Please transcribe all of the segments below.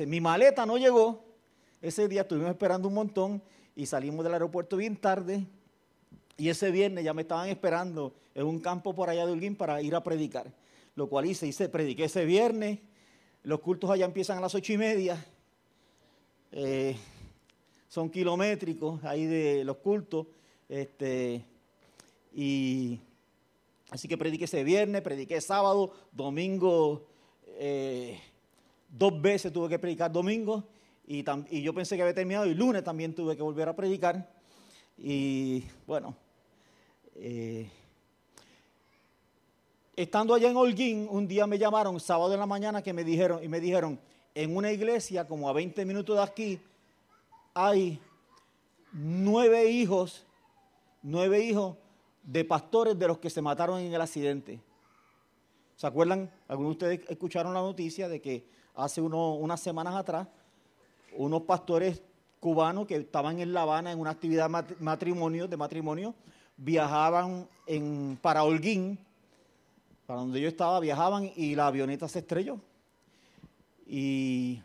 Mi maleta no llegó. Ese día estuvimos esperando un montón y salimos del aeropuerto bien tarde. Y ese viernes ya me estaban esperando en un campo por allá de Holguín para ir a predicar. Lo cual hice, hice, prediqué ese viernes. Los cultos allá empiezan a las ocho y media. Eh, son kilométricos ahí de los cultos. Este, y así que prediqué ese viernes, prediqué sábado, domingo, eh, dos veces tuve que predicar domingo. Y, yo pensé que había terminado y lunes también tuve que volver a predicar. Y bueno, eh, estando allá en Holguín, un día me llamaron, sábado en la mañana, que me dijeron, y me dijeron, en una iglesia como a 20 minutos de aquí, hay nueve hijos, nueve hijos de pastores de los que se mataron en el accidente. ¿Se acuerdan? Algunos de ustedes escucharon la noticia de que hace unas semanas atrás, unos pastores cubanos que estaban en La Habana en una actividad de matrimonio, viajaban para Holguín, para donde yo estaba, viajaban y la avioneta se estrelló. Y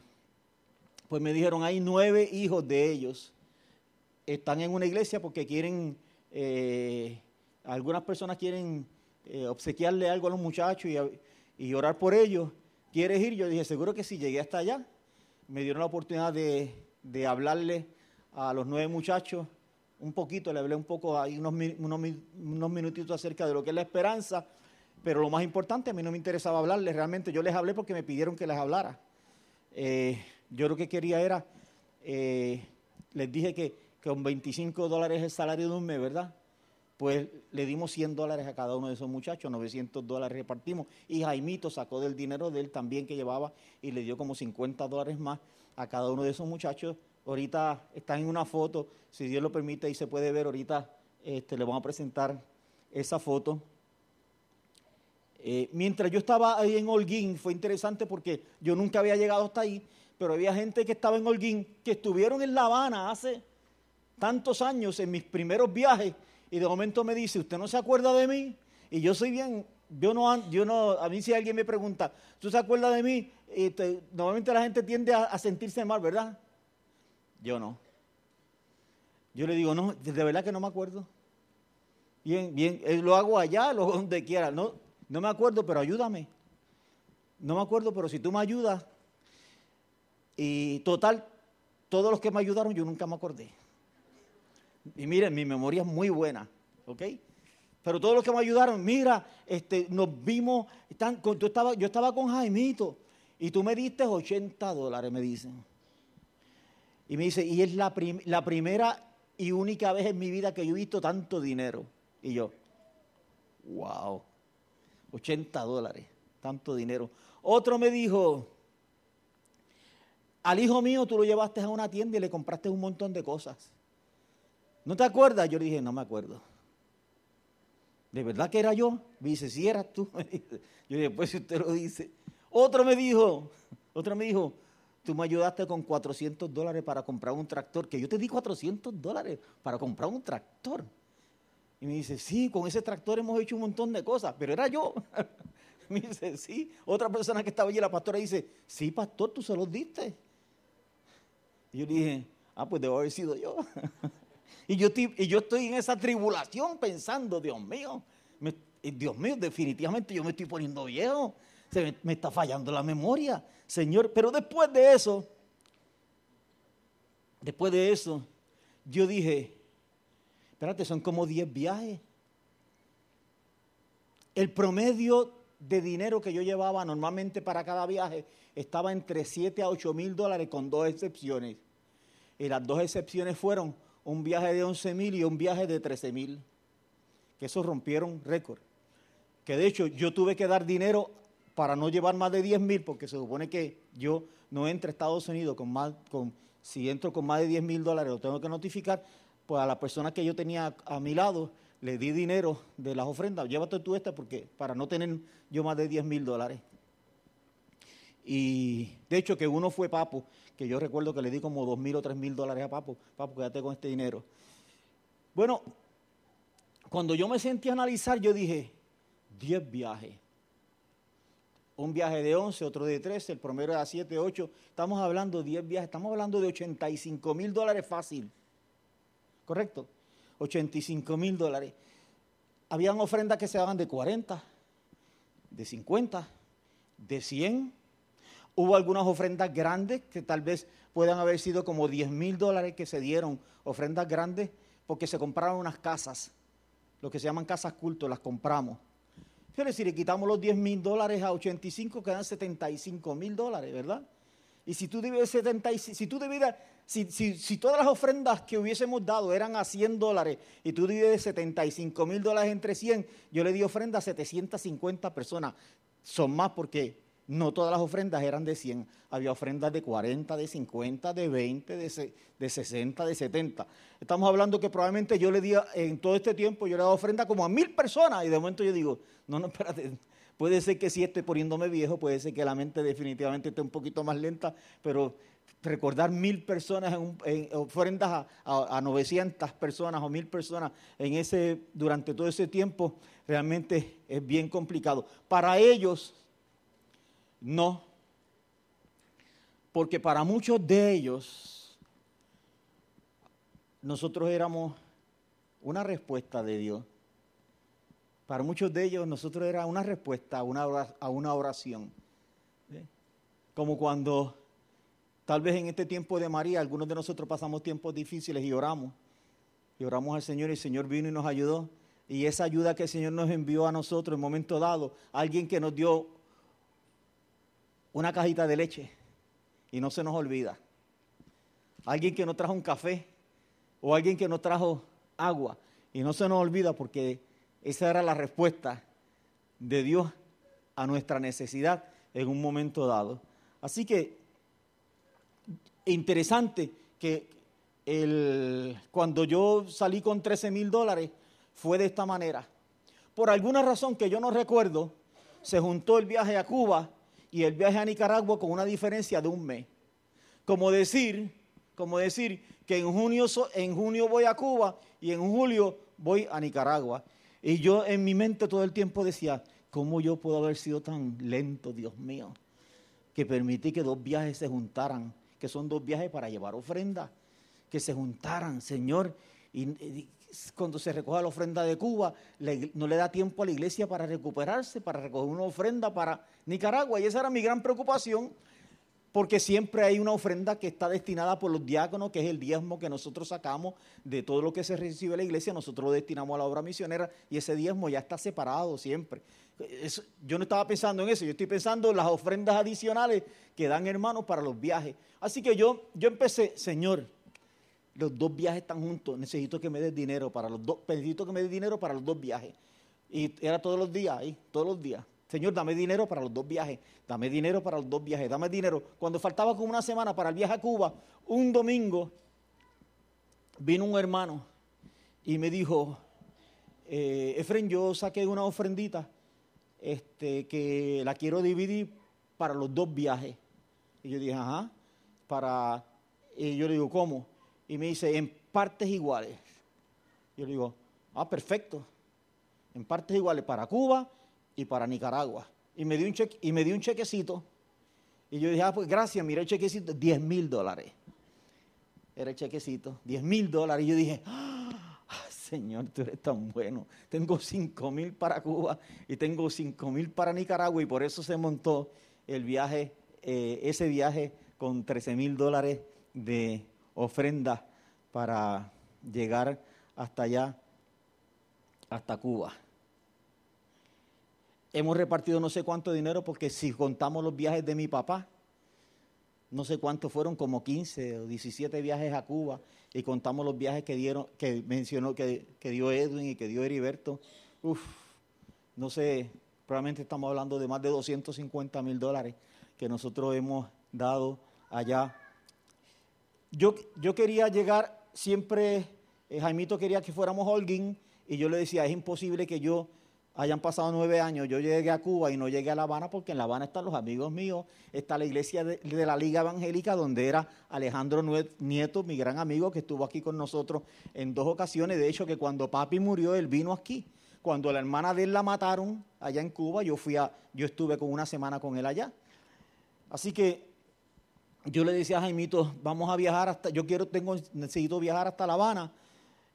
pues me dijeron, hay nueve hijos de ellos, están en una iglesia porque quieren, eh, algunas personas quieren eh, obsequiarle algo a los muchachos y, y, orar por ellos. ¿Quieres ir? Yo dije, seguro que sí, llegué hasta allá. Me dieron la oportunidad de, hablarle a los nueve muchachos un poquito, le hablé un poco ahí unos, unos, unos minutitos acerca de lo que es la esperanza, pero lo más importante, a mí no me interesaba hablarles, realmente yo les hablé porque me pidieron que les hablara. Eh, yo lo que quería era, eh, les dije que, con 25 dólares el salario de un mes, ¿verdad? Pues le dimos 100 dólares a cada uno de esos muchachos, 900 dólares repartimos. Y Jaimito sacó del dinero de él también que llevaba y le dio como 50 dólares más a cada uno de esos muchachos. Ahorita están en una foto, si Dios lo permite y se puede ver ahorita, este, le vamos a presentar esa foto. Eh, mientras yo estaba ahí en Holguín, fue interesante porque yo nunca había llegado hasta ahí, pero había gente que estaba en Holguín, que estuvieron en La Habana hace tantos años, en mis primeros viajes, y de momento me dice, ¿usted no se acuerda de mí? Y yo soy bien, yo no, yo no, a mí si alguien me pregunta, ¿tú se acuerdas de mí? Y normalmente la gente tiende a, sentirse mal, ¿verdad? Yo no. Yo le digo, no, de verdad que no me acuerdo. Bien, bien, eh, lo hago allá, lo donde quiera. No, no me acuerdo, pero ayúdame. No me acuerdo, pero si tú me ayudas. Y total, todos los que me ayudaron, yo nunca me acordé. Y miren, mi memoria es muy buena, ¿ok? Pero todos los que me ayudaron, mira, este, nos vimos, están, estaba, yo estaba con Jaimito y tú me diste 80 dólares, me dicen. Y me dice, y es la, la primera y única vez en mi vida que yo he visto tanto dinero. Y yo, wow. 80 dólares, tanto dinero. Otro me dijo, al hijo mío tú lo llevaste a una tienda y le compraste un montón de cosas. ¿No te acuerdas? Yo le dije, no me acuerdo. ¿De verdad que era yo? Me dice, si eras tú. Yo dije, pues si usted lo dice. Otro me dijo, otro me dijo, tú me ayudaste con 400 dólares para comprar un tractor, que yo te di 400 dólares para comprar un tractor. Y me dice, sí, con ese tractor hemos hecho un montón de cosas, pero era yo. me dice, sí. Otra persona que estaba allí, la pastora, dice, sí, pastor, tú se los diste. Y yo dije, ah, pues debo haber sido yo. y, yo y yo estoy en esa tribulación pensando, Dios mío, Dios mío, definitivamente yo me estoy poniendo viejo. Se me, me está fallando la memoria, Señor. Pero después de eso, después de eso, yo dije, Espérate, son como 10 viajes. El promedio de dinero que yo llevaba normalmente para cada viaje estaba entre 7 a 8 mil dólares con dos excepciones. Y las dos excepciones fueron un viaje de 11 mil y un viaje de 13 mil. Que esos rompieron récord. Que de hecho yo tuve que dar dinero para no llevar más de 10 mil, porque se supone que yo no entre a Estados Unidos con más, con, si entro con más de 10 mil dólares, lo tengo que notificar pues a la persona que yo tenía a mi lado le di dinero de las ofrendas, llévate tú esta porque para no tener yo más de 10 mil dólares. Y de hecho que uno fue Papo, que yo recuerdo que le di como dos mil o tres mil dólares a Papo, Papo, quédate con este dinero. Bueno, cuando yo me sentí a analizar, yo dije, 10 viajes. un viaje de 11, otro de 13, el promedio era 7, 8. Estamos hablando de 10 viajes, estamos hablando de 85 mil dólares fácil. ¿Correcto? 85 mil dólares. Habían ofrendas que se daban de 40, de 50, de 100. Hubo algunas ofrendas grandes que tal vez puedan haber sido como 10 mil dólares que se dieron, ofrendas grandes, porque se compraron unas casas, lo que se llaman casas cultos, las compramos. Quiere decir, le quitamos los 10 mil dólares a 85, quedan 75 mil dólares, ¿verdad? Y si tú divides 75, si tú divides, si, si, todas las ofrendas que hubiésemos dado eran a 100 dólares y tú divides 75 mil dólares entre 100, yo le di ofrenda a 750 personas. Son más porque no todas las ofrendas eran de 100, había ofrendas de 40, de 50, de 20, de, de 60, de 70. Estamos hablando que probablemente yo le di, en todo este tiempo, yo le he dado ofrenda como a mil personas y de momento yo digo, no, no, espérate, puede ser que si esté poniéndome viejo, puede ser que la mente definitivamente esté un poquito más lenta, pero recordar mil personas en, ofrendas a, a, 900 personas o mil personas en ese, durante todo ese tiempo, realmente es bien complicado. Para ellos, no, porque para muchos de ellos nosotros éramos una respuesta de Dios. Para muchos de ellos nosotros era una respuesta a una, oración. Como cuando tal vez en este tiempo de María algunos de nosotros pasamos tiempos difíciles y oramos. Y oramos al Señor y el Señor vino y nos ayudó. Y esa ayuda que el Señor nos envió a nosotros en momento dado, alguien que nos dio una cajita de leche y no se nos olvida. Alguien que nos trajo un café o alguien que nos trajo agua y no se nos olvida porque esa era la respuesta de Dios a nuestra necesidad en un momento dado. Así que interesante que el, cuando yo salí con 13 mil dólares fue de esta manera. Por alguna razón que yo no recuerdo, se juntó el viaje a Cuba y el viaje a Nicaragua con una diferencia de un mes. Como decir, como decir que en junio, en junio voy a Cuba y en julio voy a Nicaragua. Y yo en mi mente todo el tiempo decía, ¿cómo yo puedo haber sido tan lento, Dios mío? Que permití que dos viajes se juntaran, que son dos viajes para llevar ofrenda, que se juntaran, Señor. Y, cuando se recoge la ofrenda de Cuba, no le da tiempo a la iglesia para recuperarse, para recoger una ofrenda para Nicaragua. Y esa era mi gran preocupación, porque siempre hay una ofrenda que está destinada por los diáconos, que es el diezmo que nosotros sacamos de todo lo que se recibe la iglesia, nosotros lo destinamos a la obra misionera y ese diezmo ya está separado siempre. yo no estaba pensando en eso, yo estoy pensando en las ofrendas adicionales que dan hermanos para los viajes. Así que yo, yo empecé, Señor, los dos viajes están juntos, necesito que me des dinero para los dos, necesito que me des dinero para los dos viajes. Y era todos los días ahí, todos los días. Señor, dame dinero para los dos viajes, dame dinero para los dos viajes, dame dinero. Cuando faltaba como una semana para el viaje a Cuba, un domingo vino un hermano y me dijo, eh, Efren, yo saqué una ofrendita este, que la quiero dividir para los dos viajes. Y yo dije, ajá, para... Y yo le digo, ¿cómo? Y me dice, en partes iguales. Yo le digo, ah, perfecto. En partes iguales para Cuba y para Nicaragua. Y me dio un, cheque, y me dio un chequecito. Y yo dije, ah, pues gracias, mira el chequecito, 10 mil dólares. Era el chequecito, 10 mil dólares. Y yo dije, ah, Señor, tú eres tan bueno. Tengo 5 mil para Cuba y tengo 5 mil para Nicaragua. Y por eso se montó el viaje, eh, ese viaje con 13 mil dólares de ofrenda para llegar hasta allá, hasta Cuba. Hemos repartido no sé cuánto dinero porque si contamos los viajes de mi papá, no sé cuántos fueron, como 15 o 17 viajes a Cuba y contamos los viajes que dieron, que mencionó, que, que dio Edwin y que dio Heriberto. Uf, no sé, probablemente estamos hablando de más de 250 mil dólares que nosotros hemos dado allá yo, yo quería llegar, siempre eh, Jaimito quería que fuéramos Holguín y yo le decía, es imposible que yo hayan pasado nueve años, yo llegué a Cuba y no llegué a La Habana porque en La Habana están los amigos míos, está la iglesia de, la Liga Evangélica donde era Alejandro Nieto, mi gran amigo que estuvo aquí con nosotros en dos ocasiones, de hecho que cuando papi murió él vino aquí, cuando la hermana de él la mataron allá en Cuba, yo, fui a, yo estuve con una semana con él allá. Así que yo le decía a Jaimito, vamos a viajar hasta, yo quiero, tengo, necesito viajar hasta La Habana.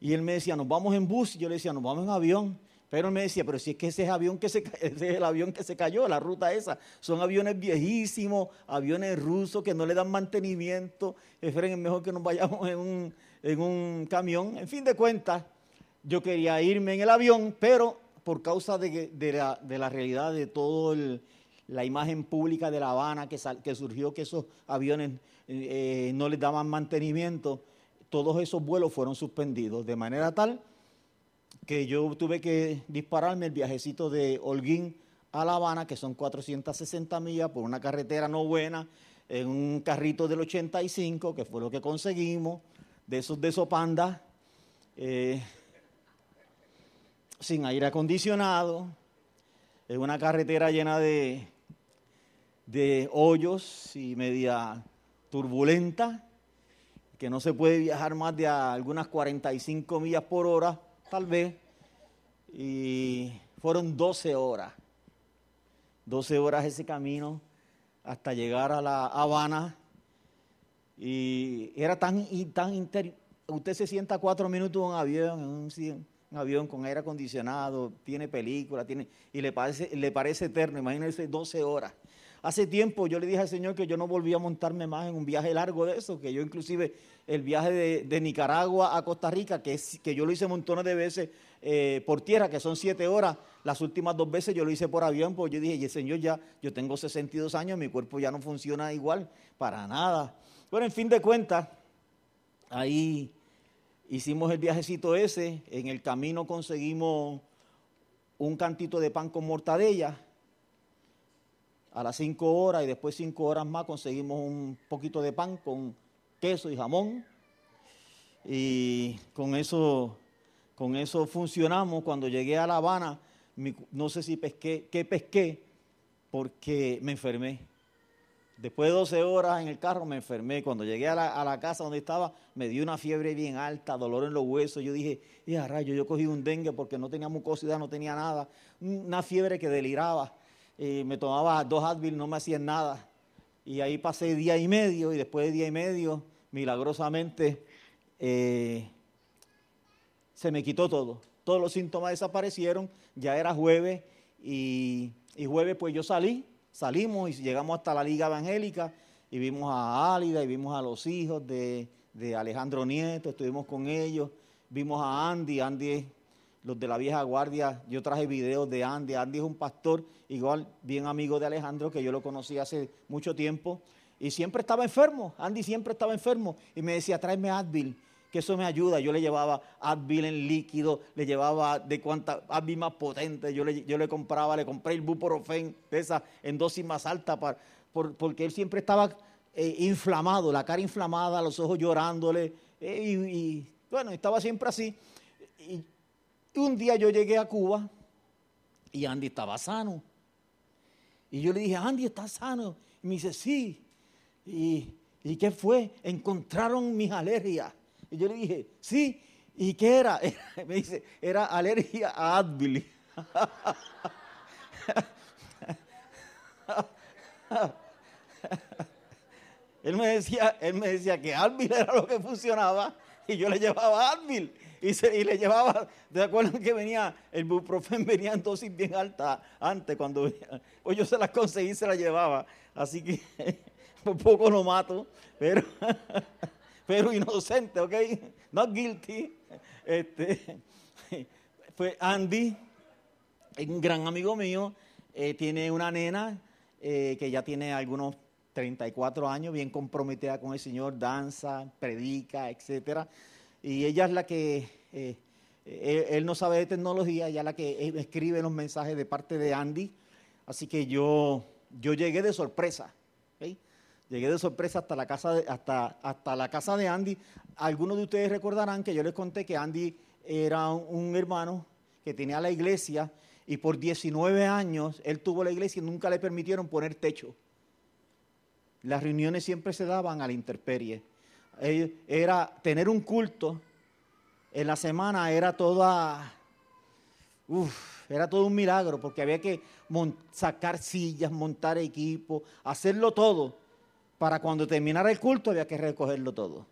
Y él me decía, nos vamos en bus. Y yo le decía, nos vamos en avión. Pero él me decía, pero si es que ese es, avión que se, ese es el avión que se cayó, la ruta esa. Son aviones viejísimos, aviones rusos que no le dan mantenimiento. Efren, es mejor que nos vayamos en un, en un camión. En fin de cuentas, yo quería irme en el avión, pero por causa de, de, la, de la, realidad de toda la imagen pública de La Habana que, que surgió que esos aviones eh, no les daban mantenimiento, todos esos vuelos fueron suspendidos, de manera tal que yo tuve que dispararme el viajecito de Holguín a La Habana, que son 460 millas por una carretera no buena, en un carrito del 85, que fue lo que conseguimos, de esos de Sopanda, eh, sin aire acondicionado, en una carretera llena de, de hoyos y media turbulenta, que no se puede viajar más de algunas 45 millas por hora, tal vez, y fueron 12 horas, 12 horas ese camino hasta llegar a La Habana, y era tan, y tan inter... usted se sienta cuatro minutos en un avión, en un, un avión con aire acondicionado, tiene película, tiene, y le parece, le parece eterno, imagínense 12 horas. Hace tiempo yo le dije al Señor que yo no volvía a montarme más en un viaje largo de eso, que yo inclusive el viaje de, Nicaragua a Costa Rica, que, que yo lo hice montones de veces eh, por tierra, que son siete horas, las últimas dos veces yo lo hice por avión, porque yo dije, y Señor, ya yo tengo 62 años, mi cuerpo ya no funciona igual, para nada. Bueno, en fin de cuentas, ahí hicimos el viajecito ese, en el camino conseguimos un cantito de pan con mortadella a las cinco horas y después cinco horas más conseguimos un poquito de pan con queso y jamón. Y con eso, con eso funcionamos. Cuando llegué a La Habana, no sé si pesqué, qué pesqué, porque me enfermé. Después de 12 horas en el carro me enfermé. Cuando llegué a la, casa donde estaba, me dio una fiebre bien alta, dolor en los huesos. Yo dije, ya rayo, yo cogí un dengue porque no tenía mucosidad, no tenía nada. Una fiebre que deliraba y me tomaba dos Advil, no me hacían nada. Y ahí pasé día y medio y después de día y medio, milagrosamente, eh, se me quitó todo. Todos los síntomas desaparecieron, ya era jueves y, jueves pues yo salí, salimos y llegamos hasta la Liga Evangélica y vimos a Álida y vimos a los hijos de, de Alejandro Nieto, estuvimos con ellos, vimos a Andy, Andy los de la vieja guardia, yo traje videos de Andy. Andy es un pastor, igual bien amigo de Alejandro, que yo lo conocí hace mucho tiempo. Y siempre estaba enfermo, Andy siempre estaba enfermo. Y me decía, tráeme Advil, que eso me ayuda. Yo le llevaba Advil en líquido, le llevaba de cuánta Advil más potente. Yo le, yo le compraba, le compré el Buprofen, esa en dosis más alta, para, porque él siempre estaba eh, inflamado, la cara inflamada, los ojos llorándole. Eh, y, y, bueno, estaba siempre así. Y un día yo llegué a Cuba y Andy estaba sano. Y yo le dije, Andy, ¿estás sano? Y me dice, sí. ¿Y, ¿Y qué fue? Encontraron mis alergias. Y yo le dije, sí. ¿Y qué era? me dice, era alergia a Advil. él, me decía, él me decía que Advil era lo que funcionaba y yo le llevaba Advil y, le llevaba, ¿te acuerdan que venía, el buprofen venía en dosis bien alta antes cuando pues yo se las conseguí y se las llevaba, así que por poco lo mato, pero, pero inocente, ¿ok? Not guilty. Este, fue Andy, un gran amigo mío, eh, tiene una nena eh, que ya tiene algunos 34 años, bien comprometida con el Señor, danza, predica, etcétera y ella es la que, eh, eh, él, no sabe de tecnología, ella es la que escribe los mensajes de parte de Andy, así que yo, yo llegué de sorpresa, llegué de sorpresa hasta la, casa de, hasta, hasta la casa de Andy. Algunos de ustedes recordarán que yo les conté que Andy era un, hermano que tenía la iglesia y por 19 años él tuvo la iglesia y nunca le permitieron poner techo. Las reuniones siempre se daban a la intemperie era tener un culto en la semana, era toda era todo un milagro porque había que sacar sillas, montar equipo, hacerlo todo. Para cuando terminara el culto había que recogerlo todo.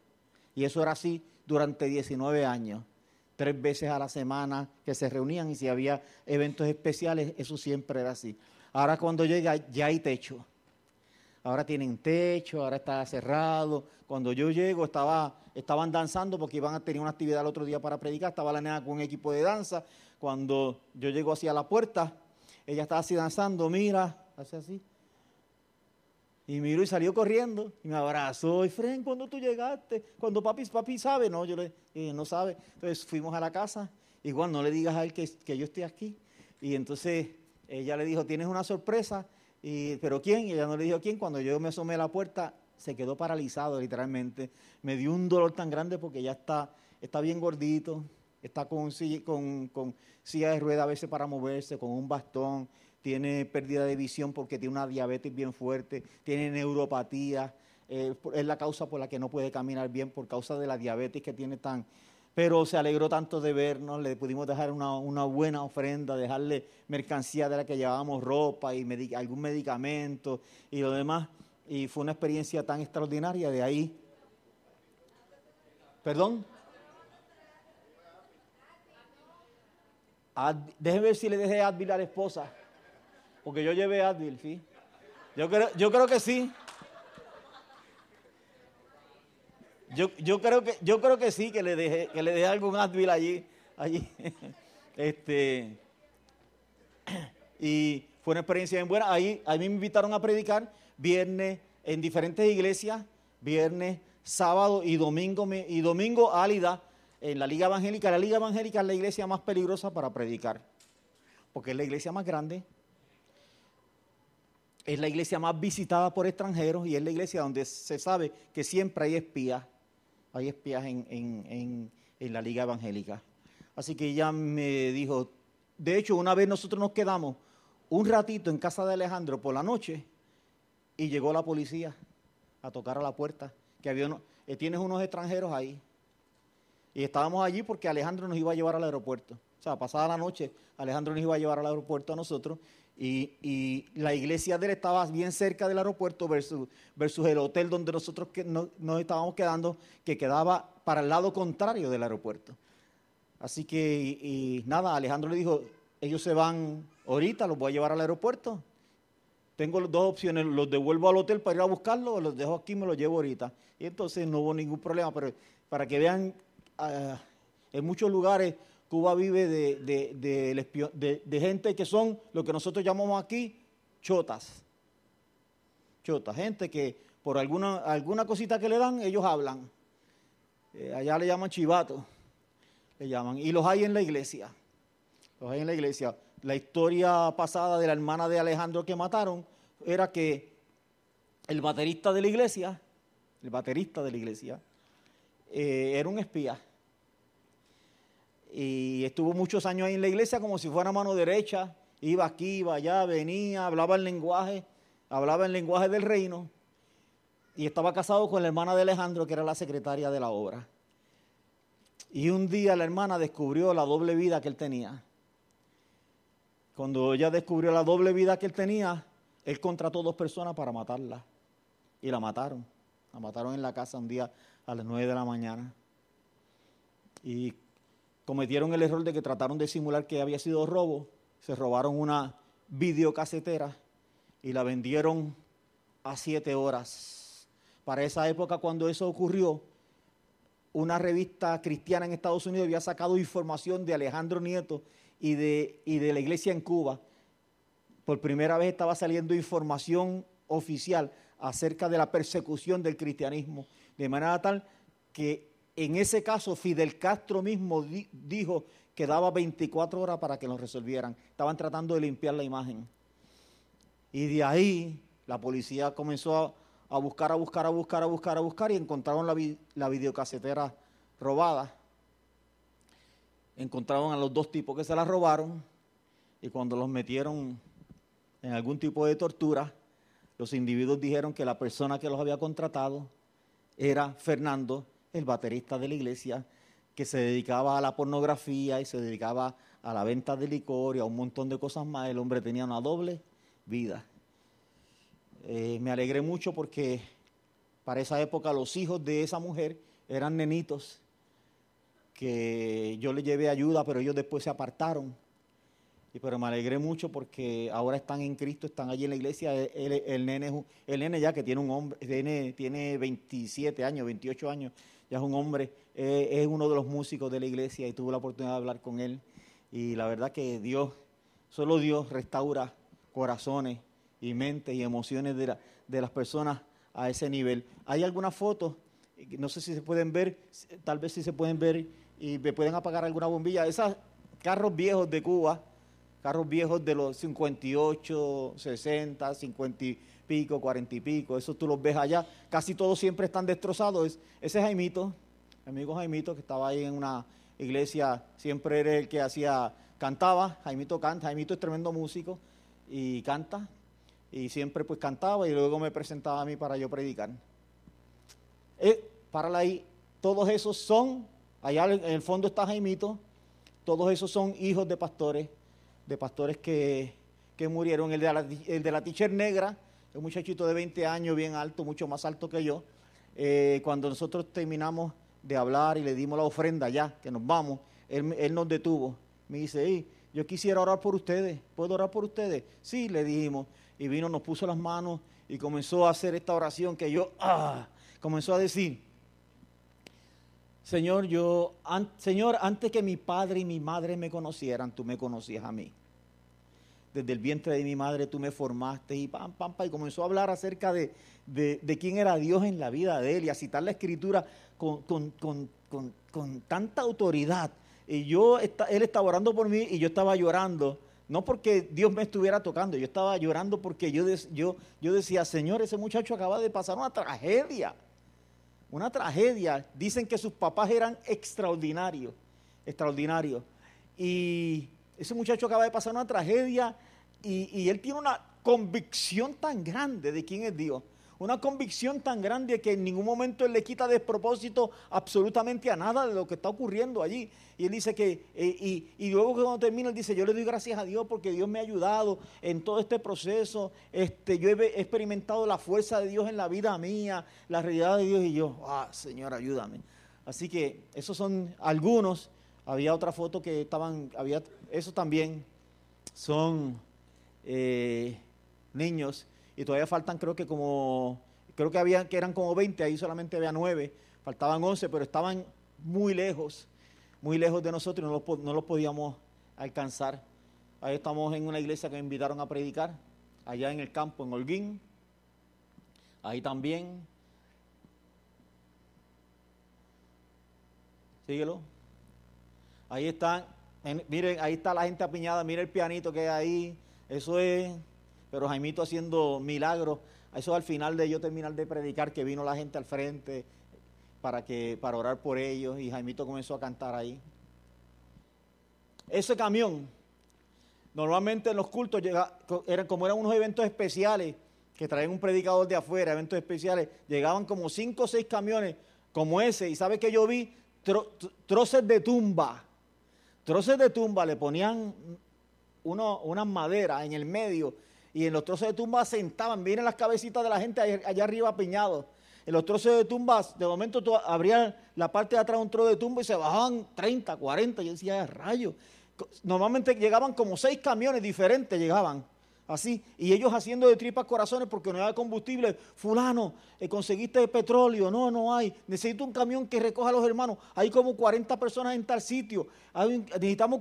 Y eso era así durante 19 años. Tres veces a la semana que se reunían y si había eventos especiales, eso siempre era así. Ahora cuando llega ya hay techo. Ahora tienen techo, ahora está cerrado. Cuando yo llego estaba, estaban danzando porque iban a tener una actividad el otro día para predicar. Estaba la nena con un equipo de danza. Cuando yo llego hacia la puerta, ella estaba así danzando, mira, hace así. Y miró y salió corriendo y me abrazó. Y Fren, cuando tú llegaste? Cuando papi, papi sabe, no, yo le no sabe. Entonces fuimos a la casa. Igual no le digas a él que, que yo estoy aquí. Y entonces ella le dijo, tienes una sorpresa. Y, ¿Pero quién? Ella no le dijo quién. Cuando yo me asomé a la puerta, se quedó paralizado literalmente. Me dio un dolor tan grande porque ya está, está bien gordito, está con, con, con silla de rueda a veces para moverse, con un bastón, tiene pérdida de visión porque tiene una diabetes bien fuerte, tiene neuropatía, eh, es la causa por la que no puede caminar bien por causa de la diabetes que tiene tan... Pero se alegró tanto de vernos, le pudimos dejar una, buena ofrenda, dejarle mercancía de la que llevábamos ropa y algún medicamento y lo demás. Y fue una experiencia tan extraordinaria de ahí. ¿Perdón? déjeme ver si le dejé Advil a la esposa. Porque yo llevé Advil, ¿sí? Yo creo, yo creo que sí. Yo, creo que, yo creo que sí, que le dejé, que le dejé algún Advil allí. allí. Este, y fue una experiencia bien buena. Ahí, ahí me invitaron a predicar viernes en diferentes iglesias, viernes, sábado y domingo, y domingo álida en la Liga Evangélica. La Liga Evangélica es la iglesia más peligrosa para predicar, porque es la iglesia más grande, es la iglesia más visitada por extranjeros y es la iglesia donde se sabe que siempre hay espías, hay espías en, la Liga Evangélica. Así que ella me dijo, de hecho, una vez nosotros nos quedamos un ratito en casa de Alejandro por la noche y llegó la policía a tocar a la puerta, que había eh, tienes unos extranjeros ahí. Y estábamos allí porque Alejandro nos iba a llevar al aeropuerto. O sea, pasada la noche, Alejandro nos iba a llevar al aeropuerto a nosotros. Y, la iglesia de él estaba bien cerca del aeropuerto versus, versus el hotel donde nosotros nos estábamos quedando, que quedaba para el lado contrario del aeropuerto. Así que, y, nada, Alejandro le dijo, ellos se van ahorita, los voy a llevar al aeropuerto. Tengo dos opciones, los devuelvo al hotel para ir a buscarlos o los dejo aquí y me los llevo ahorita. Y entonces no hubo ningún problema, pero para que vean Ah, en muchos lugares Cuba vive de, de, gente que son lo que nosotros llamamos aquí chotas. Chotas, gente que por alguna, alguna cosita que le dan, ellos hablan. Eh, allá le llaman chivato, le llaman. Y los hay en la iglesia. Los hay en la iglesia. La historia pasada de la hermana de Alejandro que mataron era que el baterista de la iglesia, el baterista de la iglesia, eh, era un espía y estuvo muchos años ahí en la iglesia como si fuera mano derecha, iba aquí, iba allá, venía, hablaba el lenguaje, hablaba el lenguaje del reino y estaba casado con la hermana de Alejandro, que era la secretaria de la obra. Y un día la hermana descubrió la doble vida que él tenía. Cuando ella descubrió la doble vida que él tenía, él contrató dos personas para matarla. Y la mataron. La mataron en la casa un día a las nueve de la mañana. Y cometieron el error de que trataron de simular que había sido robo, se robaron una videocasetera y la vendieron a siete horas. Para esa época, cuando eso ocurrió, una revista cristiana en Estados Unidos había sacado información de Alejandro Nieto y de, y de la iglesia en Cuba. Por primera vez estaba saliendo información oficial acerca de la persecución del cristianismo, de manera tal que en ese caso, Fidel Castro mismo dijo que daba 24 horas para que lo resolvieran. Estaban tratando de limpiar la imagen. Y de ahí la policía comenzó a, buscar, a buscar, a buscar, a buscar, a buscar y encontraron la, la videocasetera robada. Encontraron a los dos tipos que se la robaron y cuando los metieron en algún tipo de tortura, los individuos dijeron que la persona que los había contratado era Fernando el baterista de la iglesia, que se dedicaba a la pornografía y se dedicaba a la venta de licor y a un montón de cosas más, el hombre tenía una doble vida. Eh, me alegré mucho porque para esa época los hijos de esa mujer eran nenitos que yo les llevé ayuda, pero ellos después se apartaron. Y pero me alegré mucho porque ahora están en Cristo, están allí en la iglesia. El, nene, el nene ya que tiene un hombre, tiene, tiene 27 años, 28 años, ya es un hombre, eh, es uno de los músicos de la iglesia y tuve la oportunidad de hablar con él. Y la verdad que Dios, solo Dios restaura corazones y mentes y emociones de, de las personas a ese nivel. Hay algunas fotos, no sé si se pueden ver, tal vez si se pueden ver y me pueden apagar alguna bombilla. Esos carros viejos de Cuba, carros viejos de los 58, 60, 50 y pico, 40 y pico, esos tú los ves allá, casi todos siempre están destrozados. ese es Jaimito, amigo Jaimito, que estaba ahí en una iglesia, siempre era el que hacía, cantaba, Jaimito canta, Jaimito es tremendo músico y canta, y siempre pues cantaba y luego me presentaba a mí para yo predicar. Eh, para ahí, todos esos son, allá en el fondo está Jaimito, todos esos son hijos de pastores, de pastores que, murieron. El de, la, el de la teacher negra, un muchachito de 20 años, bien alto, mucho más alto que yo. Eh, cuando nosotros terminamos de hablar y le dimos la ofrenda ya, que nos vamos, él, nos detuvo. Me dice, yo quisiera orar por ustedes, ¿puedo orar por ustedes? Sí, le dijimos. Y vino, nos puso las manos y comenzó a hacer esta oración que yo, ah, comenzó a decir, Señor, yo, Señor, antes que mi padre y mi madre me conocieran, tú me conocías a mí. Desde el vientre de mi madre tú me formaste y pam, pam, pam, y comenzó a hablar acerca de, de, quién era Dios en la vida de él y a citar la escritura con, con, tanta autoridad. Y yo, él estaba orando por mí y yo estaba llorando. No porque Dios me estuviera tocando, yo estaba llorando porque yo, yo, yo decía, Señor, ese muchacho acaba de pasar una tragedia una tragedia. Dicen que sus papás eran extraordinarios, extraordinarios. Y ese muchacho acaba de pasar una tragedia y, él tiene una convicción tan grande de quién es Dios. Una convicción tan grande que en ningún momento él le quita despropósito absolutamente a nada de lo que está ocurriendo allí. Y él dice que, eh, y, y, luego que cuando termina, él dice, yo le doy gracias a Dios porque Dios me ha ayudado en todo este proceso. Este, yo he experimentado la fuerza de Dios en la vida mía, la realidad de Dios. Y yo, ah, Señor, ayúdame. Así que esos son algunos. Había otra foto que estaban, había, eso también son eh, niños. Y todavía faltan creo que como, creo que, había, que eran como 20, ahí solamente había 9, faltaban 11, pero estaban muy lejos muy lejos de nosotros y no los, no podíamos alcanzar. Ahí estamos en una iglesia que me invitaron a predicar, allá en el campo, en Holguín. Ahí también. Síguelo. Ahí están, miren, ahí está la gente apiñada, miren el pianito que hay ahí. Eso es, pero Jaimito haciendo milagros. Eso al final de yo terminar de predicar, que vino la gente al frente, para, que, para orar por ellos y Jaimito comenzó a cantar ahí. Ese camión, normalmente en los cultos como eran unos eventos especiales que traían un predicador de afuera, eventos especiales, llegaban como cinco o seis camiones como ese y sabe que yo vi troces de tumba, troces de tumba, le ponían unas maderas en el medio y en los troces de tumba sentaban, vienen las cabecitas de la gente allá, arriba piñados en los trozos de tumbas, de momento tú abrías la parte de atrás un trozo de tumba y se bajaban 30, 40. Yo decía, rayo. Normalmente llegaban como seis camiones diferentes, llegaban así, y ellos haciendo de tripas corazones porque no había combustible. Fulano, eh, conseguiste petróleo, no, no hay. Necesito un camión que recoja a los hermanos. Hay como 40 personas en tal sitio. necesitamos.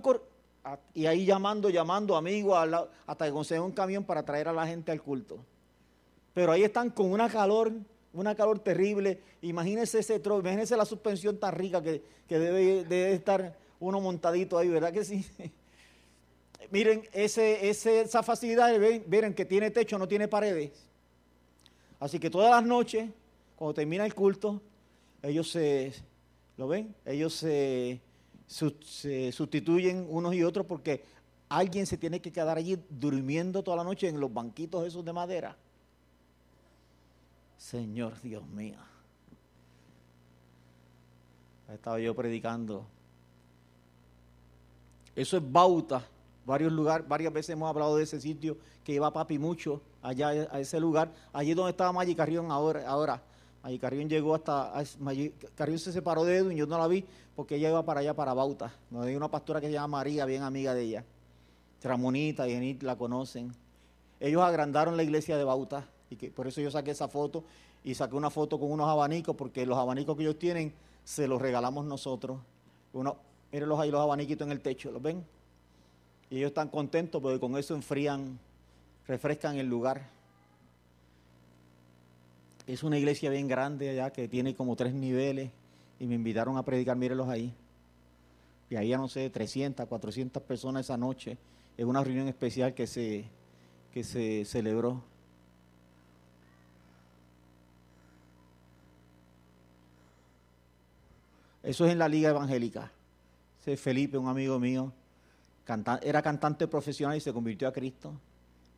Y ahí llamando, llamando amigos, hasta que consiguen un camión para traer a la gente al culto. Pero ahí están con una calor una calor terrible. Imagínense ese trozo, imagínense la suspensión tan rica que, debe, estar uno montadito ahí, ¿verdad que sí? Miren, ese, esa facilidad, miren que tiene techo, no tiene paredes. Así que todas las noches, cuando termina el culto, ellos se, ¿lo ven? Ellos se, se sustituyen unos y otros porque alguien se tiene que quedar allí durmiendo toda la noche en los banquitos esos de madera. Señor Dios mío. Estaba yo predicando Eso es Bauta. Varios lugares, varias veces hemos hablado de ese sitio que iba papi mucho allá a ese lugar. Allí donde estaba Carrión ahora. ahora. Maggie Carrión llegó hasta. Carrión se separó de Edwin, yo no la vi porque ella iba para allá, para Bauta. Donde hay una pastora que se llama María, bien amiga de ella. Tramonita y Enid la conocen. Ellos agrandaron la iglesia de Bauta y que por eso yo saqué esa foto y saqué una foto con unos abanicos porque los abanicos que ellos tienen se los regalamos nosotros. Uno, mírenlos ahí los abaniquitos en el techo, ¿los ven? Y ellos están contentos porque con eso enfrían, refrescan el lugar. Es una iglesia bien grande allá que tiene como tres niveles y me invitaron a predicar, mírenlos ahí. Y ahí, no sé, 300, 400 personas esa noche en una reunión especial que se, que se celebró. Eso es en la Liga Evangélica. Ese es Felipe, un amigo mío, era cantante profesional y se convirtió a Cristo.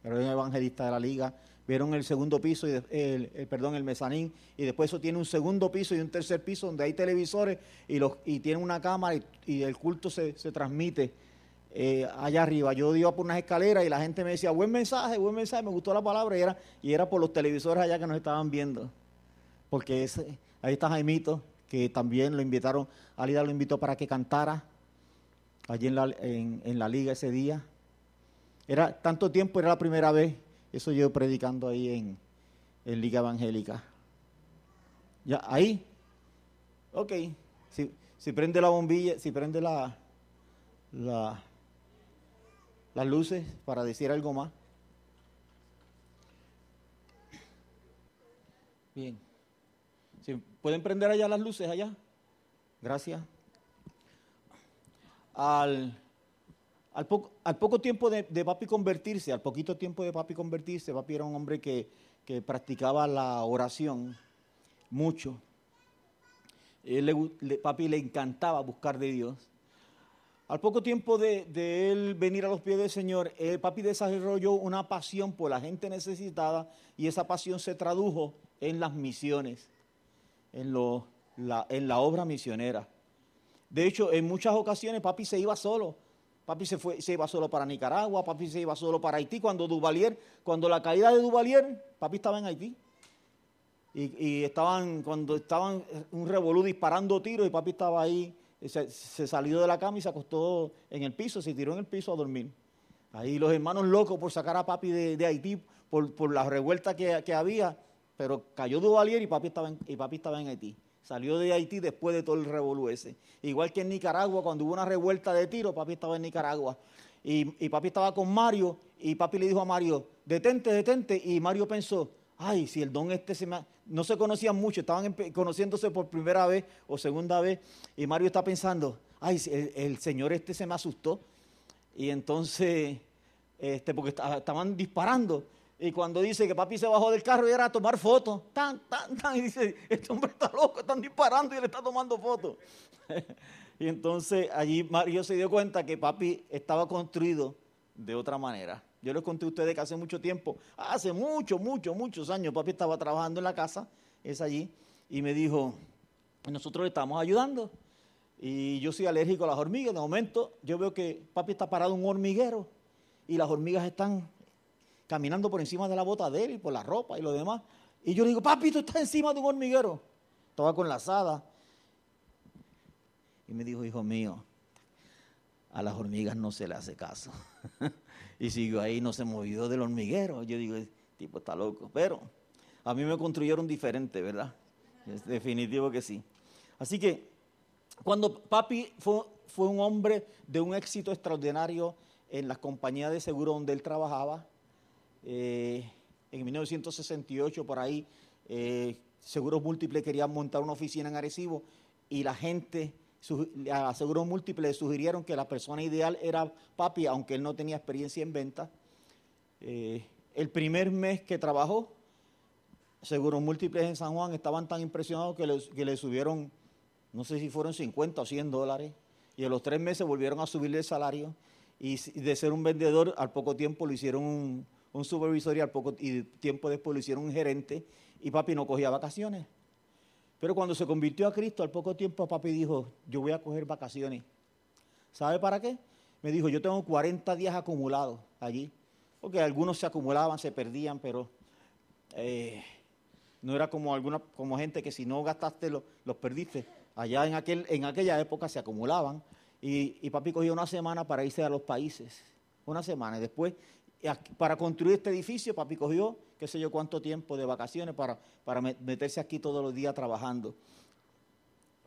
Era un evangelista de la Liga. Vieron el segundo piso, y el, perdón, el mezanín, y después eso tiene un segundo piso y un tercer piso donde hay televisores y, los, y tiene una cámara y, el culto se, se transmite eh, allá arriba. Yo iba por unas escaleras y la gente me decía, buen mensaje, buen mensaje, me gustó la palabra y era, y era por los televisores allá que nos estaban viendo. Porque ese, ahí está Jaimito, que también lo invitaron, Alida lo invitó para que cantara allí en la, en, la liga ese día. Era tanto tiempo, era la primera vez, eso yo predicando ahí en, en Liga Evangélica. Ya, ahí, ok, si, si prende la bombilla, si prende la, la, las luces para decir algo más. Bien. ¿Si ¿Pueden prender allá las luces allá? Gracias. Al, al, poco, tiempo de, papi convertirse, al poquito tiempo de papi convertirse, papi era un hombre que, practicaba la oración mucho. papi le encantaba buscar de Dios. Al poco tiempo de, él venir a los pies del Señor, el papi desarrolló una pasión por la gente necesitada y esa pasión se tradujo en las misiones, en, la, en la obra misionera. De hecho, en muchas ocasiones papi se iba solo. Papi se, se iba solo para Nicaragua, papi se iba solo para Haití. Cuando Duvalier, cuando la caída de Duvalier, papi estaba en Haití. Y, estaban, cuando estaban un revolú disparando tiros y papi estaba ahí se, salió de la cama y se acostó en el piso, se tiró en el piso a dormir. Ahí los hermanos locos por sacar a papi de, Haití, por, la revuelta que, había, pero cayó Duvalier y papi, estaba y papi estaba en Haití. Salió de Haití después de todo el revolú. Igual que en Nicaragua, cuando hubo una revuelta de tiro, papi estaba en Nicaragua. Y, y papi estaba con Mario y papi le dijo a Mario, detente, detente. Y Mario pensó, ay, si el don este se me... No se conocían mucho, estaban conociéndose por primera vez o segunda vez, y Mario está pensando, ay, el, señor este se me asustó, y entonces, este, porque estaban disparando, y cuando dice que papi se bajó del carro y era a tomar fotos, tan, tan, tan, y dice, este hombre está loco, están disparando y él está tomando fotos. y entonces allí Mario se dio cuenta que papi estaba construido de otra manera. Yo les conté a ustedes que hace mucho tiempo, hace mucho, mucho, muchos años, papi estaba trabajando en la casa, es allí, y me dijo, nosotros le estamos ayudando. Y yo soy alérgico a las hormigas. De momento, yo veo que papi está parado en un hormiguero y las hormigas están caminando por encima de la bota de él y por la ropa y lo demás. Y yo le digo, papi, tú estás encima de un hormiguero. Estaba con la asada. Y me dijo, hijo mío, a las hormigas no se le hace caso. y siguió ahí, no se movió del hormiguero. Yo digo, este tipo está loco. Pero a mí me construyeron diferente, ¿verdad? Es definitivo que sí. Así que cuando papi fue, fue un hombre de un éxito extraordinario en las compañías de seguro donde él trabajaba, eh, en 1968 por ahí, eh, Seguros Múltiples quería montar una oficina en Arecibo y la gente a Seguros Múltiples sugirieron que la persona ideal era papi, aunque él no tenía experiencia en venta. Eh, el primer mes que trabajó, Seguros Múltiples en San Juan estaban tan impresionados que le, subieron, no sé si fueron 50 o 100 dólares, y en los tres meses volvieron a subirle el salario, y de ser un vendedor, al poco tiempo lo hicieron un, un supervisor y al poco y tiempo después lo hicieron un gerente, y papi no cogía vacaciones. Pero cuando se convirtió a Cristo, al poco tiempo papi dijo, yo voy a coger vacaciones. ¿Sabe para qué? me dijo, yo tengo 40 días acumulados allí, porque algunos se acumulaban, se perdían, pero eh, no era como alguna, como gente que si no gastaste los perdiste. Allá en, aquel, en aquella época se acumulaban y, y papi cogió una semana para irse a los países, una semana, y después para construir este edificio, papi cogió qué sé yo cuánto tiempo de vacaciones para, para meterse aquí todos los días trabajando.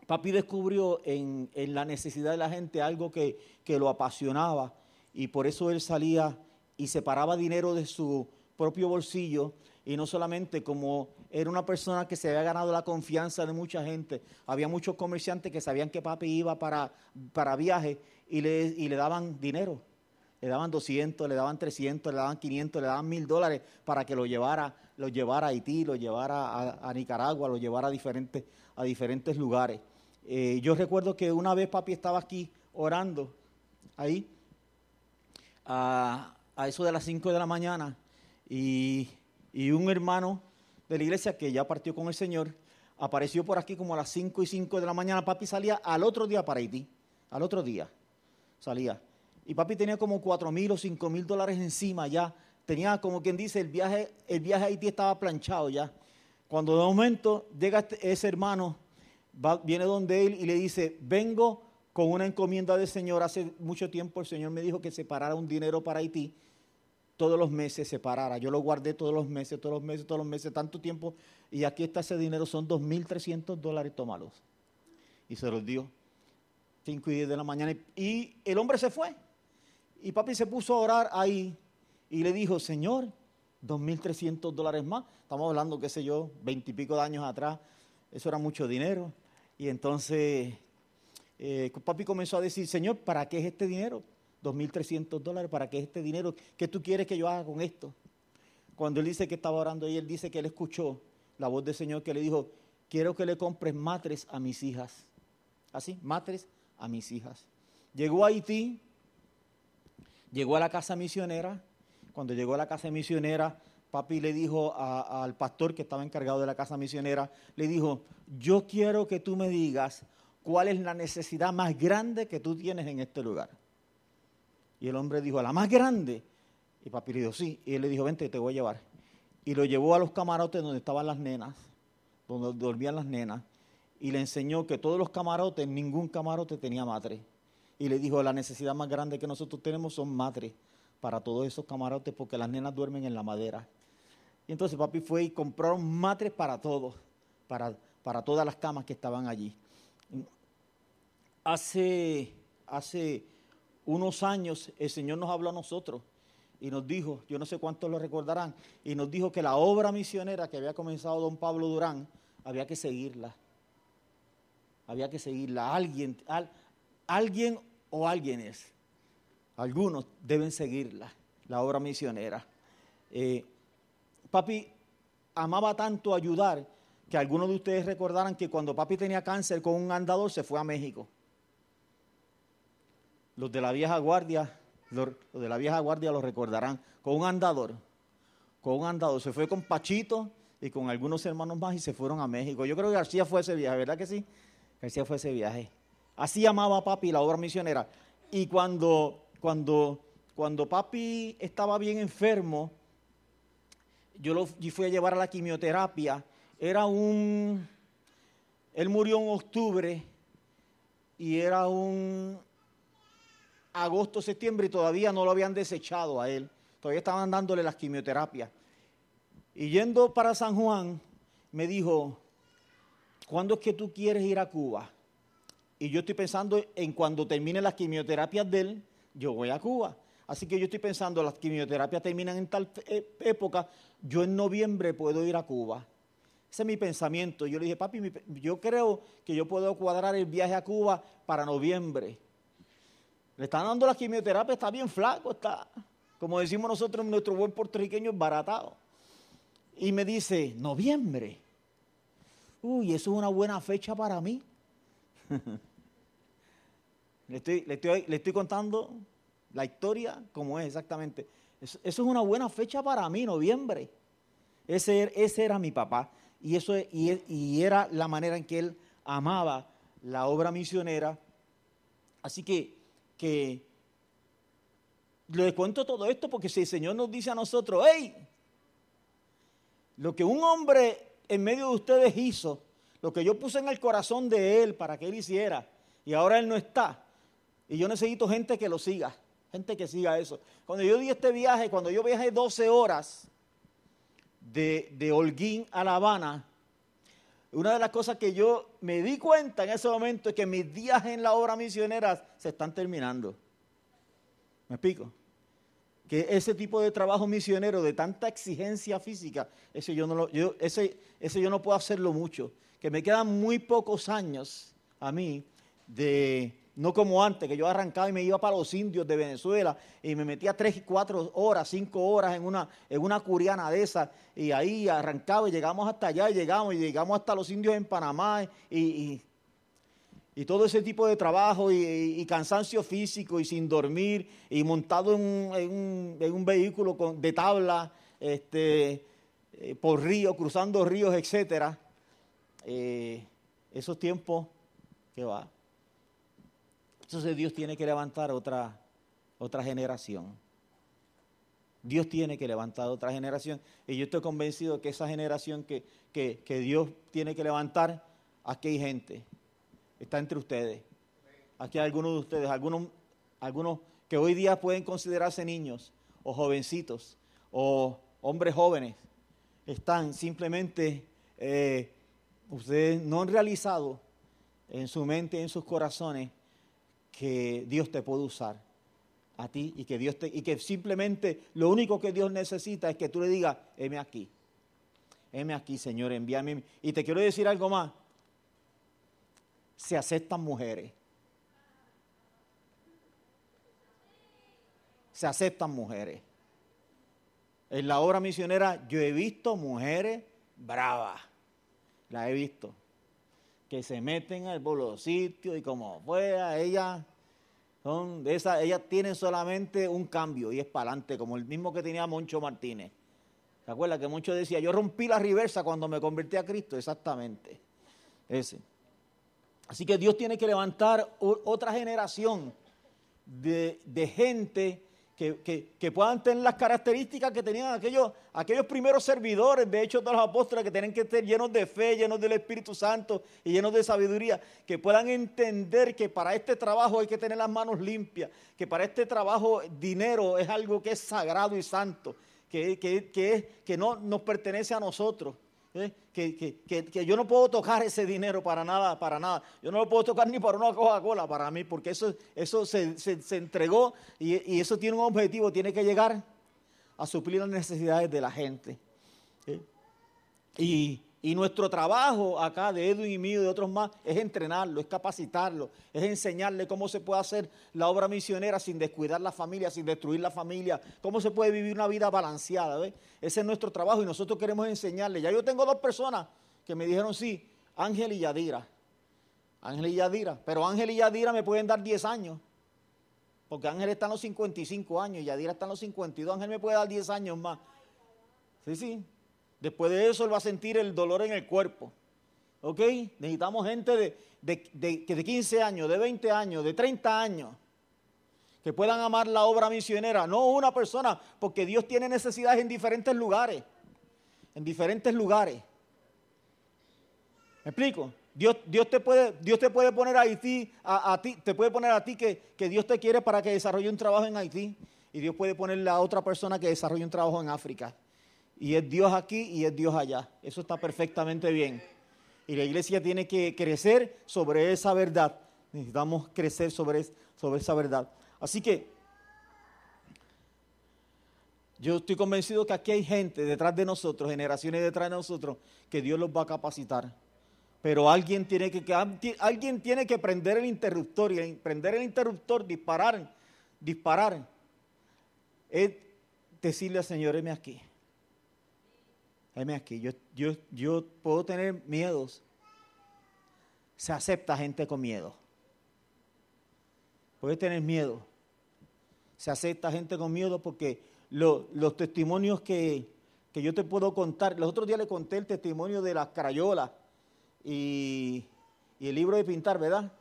Papi descubrió en, la necesidad de la gente algo que, que lo apasionaba y por eso él salía y separaba dinero de su propio bolsillo y no solamente como era una persona que se había ganado la confianza de mucha gente, había muchos comerciantes que sabían que papi iba para, para viaje y le, y le daban dinero le daban 200, le daban 300, le daban 500, le daban 1000 dólares para que lo llevara, lo llevara a Haití, lo llevara a, Nicaragua, lo llevara a diferentes, a diferentes lugares. Eh, yo recuerdo que una vez papi estaba aquí orando, ahí, a, eso de las 5 de la mañana, y, y, un hermano de la iglesia que ya partió con el Señor, apareció por aquí como a las 5 y 5 de la mañana, papi salía al otro día para Haití, al otro día salía. Y papi tenía como cuatro mil o cinco mil dólares encima ya. Tenía como quien dice, el viaje, el viaje a Haití estaba planchado ya. Cuando de momento llega este, ese hermano, viene donde él y le dice, vengo con una encomienda del Señor. Hace mucho tiempo el Señor me dijo que separara un dinero para Haití. Todos los meses separara. Yo lo guardé todos los meses, todos los meses, todos los meses, tanto tiempo. Y aquí está ese dinero, son 2.300 dólares, tómalos. Y se los dio. 5 y 10 de la mañana. Y el hombre se fue. Y papi se puso a orar ahí y le dijo, Señor, 2.300 dólares más. Estamos hablando, qué sé yo, veintipico de años atrás. Eso era mucho dinero. Y entonces eh, papi comenzó a decir, Señor, ¿para qué es este dinero? 2.300 dólares, ¿para qué es este dinero? ¿Qué tú quieres que yo haga con esto? Cuando él dice que estaba orando y él dice que él escuchó la voz del Señor que le dijo, quiero que le compres matres a mis hijas. Así, matres a mis hijas. Llegó a Haití, Llegó a la casa misionera. Cuando llegó a la casa misionera, papi le dijo al pastor que estaba encargado de la casa misionera, le dijo, yo quiero que tú me digas cuál es la necesidad más grande que tú tienes en este lugar. Y el hombre dijo, la más grande. Y papi le dijo, sí. Y él le dijo, vente, te voy a llevar. Y lo llevó a los camarotes donde estaban las nenas, donde dormían las nenas, y le enseñó que todos los camarotes, ningún camarote tenía madre y le dijo, la necesidad más grande que nosotros tenemos son madres para todos esos camarotes porque las nenas duermen en la madera. Y entonces papi fue y compraron matres para todos, para, para todas las camas que estaban allí. Hace, hace unos años el Señor nos habló a nosotros y nos dijo, yo no sé cuántos lo recordarán, y nos dijo que la obra misionera que había comenzado don Pablo Durán, había que seguirla. Había que seguirla. Alguien, al, alguien o alguienes, algunos deben seguirla, la obra misionera. Eh, papi amaba tanto ayudar que algunos de ustedes recordarán que cuando papi tenía cáncer con un andador se fue a México. Los de la vieja guardia, los, de la vieja guardia lo recordarán, con un andador, con un andador. Se fue con Pachito y con algunos hermanos más y se fueron a México. Yo creo que García fue ese viaje, ¿verdad que sí? García fue ese viaje. Así amaba papi la obra misionera. Y cuando, cuando, cuando papi estaba bien enfermo, yo lo fui a llevar a la quimioterapia. Era un... Él murió en octubre y era un agosto, septiembre y todavía no lo habían desechado a él. Todavía estaban dándole las quimioterapias. Y yendo para San Juan, me dijo, ¿cuándo es que tú quieres ir a Cuba? Y yo estoy pensando en cuando termine las quimioterapias de él, yo voy a Cuba. Así que yo estoy pensando, las quimioterapias terminan en tal e, época, yo en noviembre puedo ir a Cuba. Ese es mi pensamiento. Yo le dije, papi, yo creo que yo puedo cuadrar el viaje a Cuba para noviembre. Le están dando la quimioterapia, está bien flaco, está, como decimos nosotros, nuestro buen puertorriqueño, baratado. Y me dice, noviembre. Uy, eso es una buena fecha para mí. Le estoy, le, estoy, contando la historia como es exactamente. Eso, es una buena fecha para mí, noviembre. Ese, ese era mi papá. Y, eso, y, y era la manera en que él amaba la obra misionera. Así que, que les cuento todo esto porque si el Señor nos dice a nosotros, hey, lo que un hombre en medio de ustedes hizo, lo que yo puse en el corazón de él para que él hiciera, y ahora él no está, y yo necesito gente que lo siga, gente que siga eso. Cuando yo di este viaje, cuando yo viajé 12 horas de, Holguín a La Habana, una de las cosas que yo me di cuenta en ese momento es que mis días en la obra misionera se están terminando. ¿Me explico? Que ese tipo de trabajo misionero de tanta exigencia física, ese yo no, yo, ese, ese yo no puedo hacerlo mucho. Que me quedan muy pocos años a mí de, no como antes, que yo arrancaba y me iba para los indios de Venezuela y me metía tres, cuatro horas, cinco horas en una, en una curiana de esas y ahí arrancaba y llegamos hasta allá y llegamos y llegamos hasta los indios en Panamá y, y, todo ese tipo de trabajo y, cansancio físico y sin dormir y montado en un, en un, vehículo de tabla este, eh, por río, cruzando ríos, etcétera. Eh, esos tiempos que va. Entonces Dios tiene que levantar otra, otra generación. Dios tiene que levantar otra generación. Y yo estoy convencido que esa generación que, que, Dios tiene que levantar, aquí hay gente. Está entre ustedes. Aquí hay algunos de ustedes, algunos, algunos que hoy día pueden considerarse niños o jovencitos o hombres jóvenes. Están simplemente, eh, ustedes no han realizado en su mente, en sus corazones, que Dios te puede usar a ti y que Dios te, y que simplemente lo único que Dios necesita es que tú le digas, heme aquí. Heme aquí, Señor, envíame. Y te quiero decir algo más. Se aceptan mujeres. Se aceptan mujeres. En la obra misionera yo he visto mujeres bravas. La he visto que se meten al sitio y como fuera, ellas son de esa, ellas tienen solamente un cambio y es para adelante, como el mismo que tenía Moncho Martínez. ¿Se acuerda que Moncho decía, yo rompí la reversa cuando me convertí a Cristo? Exactamente. Ese. Así que Dios tiene que levantar otra generación de, de gente que, puedan tener las características que tenían aquellos, aquellos primeros servidores, de hecho, de los apóstoles, que tienen que estar llenos de fe, llenos del Espíritu Santo y llenos de sabiduría, que puedan entender que para este trabajo hay que tener las manos limpias, que para este trabajo dinero es algo que es sagrado y santo, que, que, que no nos pertenece a nosotros ¿eh? que, yo no puedo tocar ese dinero para nada, para nada. Yo no lo puedo tocar ni para una Coca-Cola para mí, porque eso, eso se, entregó y, eso tiene un objetivo, tiene que llegar a suplir las necesidades de la gente. ¿eh? Y, y nuestro trabajo acá de Edwin y mío y de otros más es entrenarlo, es capacitarlo, es enseñarle cómo se puede hacer la obra misionera sin descuidar la familia, sin destruir la familia, cómo se puede vivir una vida balanceada. Ese es nuestro trabajo y nosotros queremos enseñarle. Ya yo tengo dos personas que me dijeron sí, Ángel y Yadira. Ángel y Yadira. Pero Ángel y Yadira me pueden dar 10 años. Porque Ángel está en los 55 años y Yadira está en los 52. Ángel me puede dar 10 años más. Sí, sí. Después de eso él va a sentir el dolor en el cuerpo. ¿Ok? Necesitamos gente de, de, de, 15 años, de 20 años, de 30 años, que puedan amar la obra misionera. No una persona, porque Dios tiene necesidades en diferentes lugares. En diferentes lugares. ¿Me explico? Dios, Dios, te, puede, Dios te puede poner a Haití, a, ti, te puede poner a ti que, que Dios te quiere para que desarrolle un trabajo en Haití. Y Dios puede ponerle a otra persona que desarrolle un trabajo en África y es Dios aquí y es Dios allá. Eso está perfectamente bien. Y la iglesia tiene que crecer sobre esa verdad. Necesitamos crecer sobre, esa verdad. Así que yo estoy convencido que aquí hay gente detrás de nosotros, generaciones detrás de nosotros, que Dios los va a capacitar. Pero alguien tiene que, alguien tiene que prender el interruptor y prender el interruptor, disparar, disparar. Es decirle al Señor, heme aquí aquí, yo, yo, yo puedo tener miedos. Se acepta gente con miedo. Puedes tener miedo. Se acepta gente con miedo porque los testimonios que, yo te puedo contar, los otros días le conté el testimonio de las crayolas y, y el libro de pintar, ¿verdad?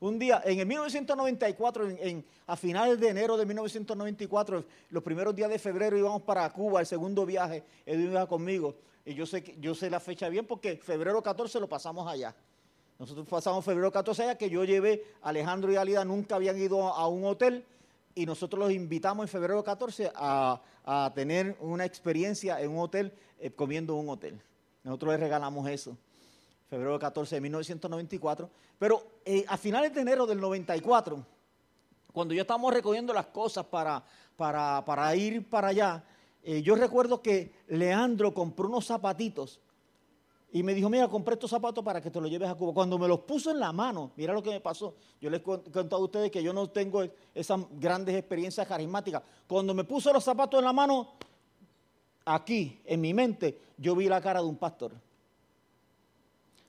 Un día, en el 1994, en, a finales de enero de 1994, los primeros días de febrero íbamos para Cuba, el segundo viaje, Edwin iba conmigo. Y yo sé, yo sé la fecha bien porque febrero 14 lo pasamos allá. Nosotros pasamos febrero 14 allá, que yo llevé a Alejandro y Alida, nunca habían ido a un hotel y nosotros los invitamos en febrero 14 a, tener una experiencia en un hotel, eh, comiendo en un hotel. Nosotros les regalamos eso, febrero 14 de 1994. Pero eh, a finales de enero del 94, cuando ya estábamos recogiendo las cosas para, para, ir para allá, eh, yo recuerdo que Leandro compró unos zapatitos y me dijo, mira, compré estos zapatos para que te los lleves a Cuba. Cuando me los puso en la mano, mira lo que me pasó. Yo les contado a ustedes que yo no tengo esas grandes experiencias carismáticas. Cuando me puso los zapatos en la mano, aquí, en mi mente, yo vi la cara de un pastor.